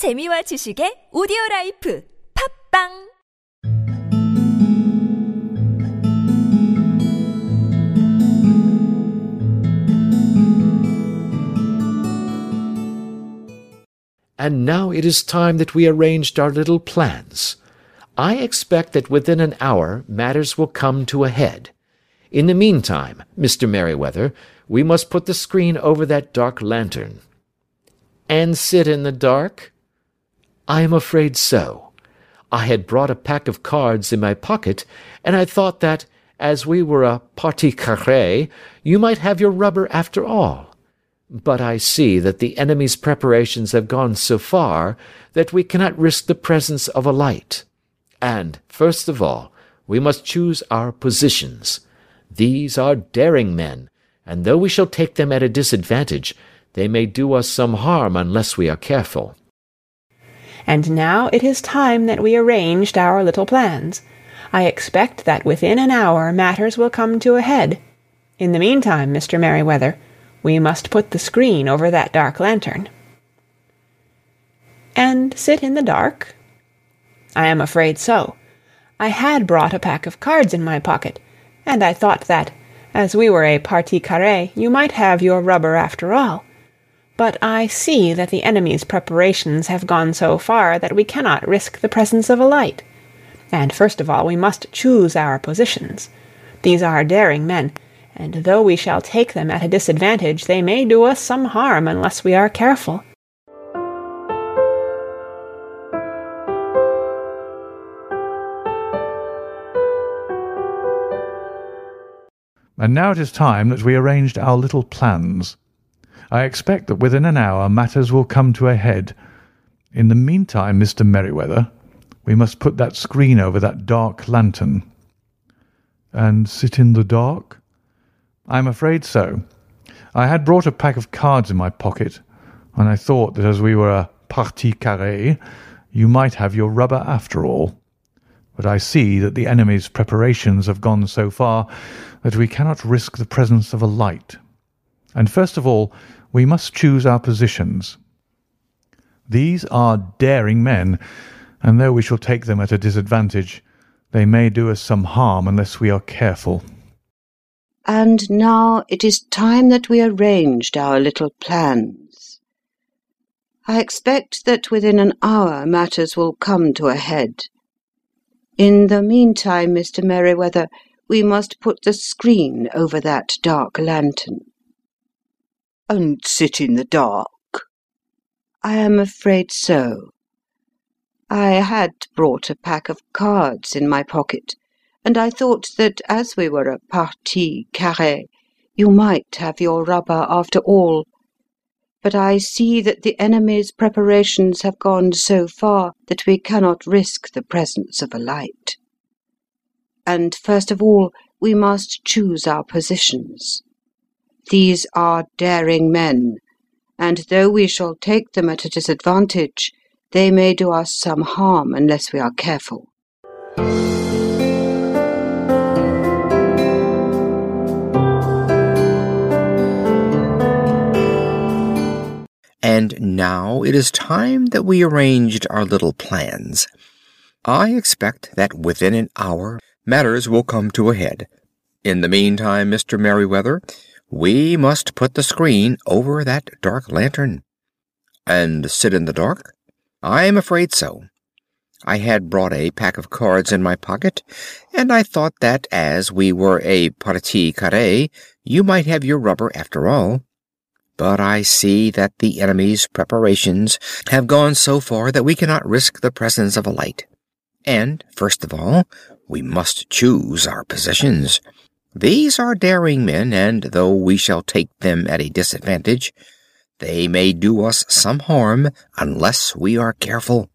재미와 지식의 오디오 라이프 팝빵 And now it is time that we arranged our little plans. I expect that within an hour matters will come to a head. In the meantime, Mr. Merryweather, we must put the screen over that dark lantern. And sit in the dark? I am afraid so. I had brought a pack of cards in my pocket, and I thought that, as we were a partie carrée, you might have your rubber after all. But I see that the enemy's preparations have gone so far that we cannot risk the presence of a light. And, first of all, we must choose our positions. These are daring men, and though we shall take them at a disadvantage, they may do us some harm unless we are careful. And now it is time that we arranged our little plans. I expect that within an hour matters will come to a head. In the meantime, Mr. Merryweather, we must put the screen over that dark lantern. And sit in the dark? I am afraid so. I had brought a pack of cards in my pocket, and I thought that, as we were a partie carrée, you might have your rubber after all. But I see that the enemy's preparations have gone so far that we cannot risk the presence of a light. And first of all we must choose our positions. These are daring men, and though we shall take them at a disadvantage, they may do us some harm unless we are careful. And now it is time that we arranged our little plans. I expect that within an hour matters will come to a head. In the meantime, Mr. Merryweather, we must put that screen over that dark lantern. And sit in the dark? I am afraid so. I had brought a pack of cards in my pocket, and I thought that as we were a partie carrée, you might have your rubber after all. But I see that the enemy's preparations have gone so far that we cannot risk the presence of a light. And first of all, we must choose our positions. These are daring men, and though we shall take them at a disadvantage, they may do us some harm unless we are careful. And now it is time that we arranged our little plans. I expect that within an hour matters will come to a head. In the meantime, Mr. Merryweather, we must put the screen over that dark lantern. And sit in the dark? I am afraid so. I had brought a pack of cards in my pocket, and I thought that as we were a partie carrée, you might have your rubber after all. But I see that the enemy's preparations have gone so far that we cannot risk the presence of a light. And first of all, we must choose our positions. These are daring men, and though we shall take them at a disadvantage, they may do us some harm unless we are careful. And now it is time that we arranged our little plans. I expect that within an hour matters will come to a head. In the meantime, Mr. Merryweather, we must put the screen over that dark lantern. And sit in the dark? I am afraid so. I had brought a pack of cards in my pocket, and I thought that as we were a partie carrée, you might have your rubber after all. But I see that the enemy's preparations have gone so far that we cannot risk the presence of a light. And, first of all, we must choose our positions. These are daring men, and though we shall take them at a disadvantage, they may do us some harm unless we are careful.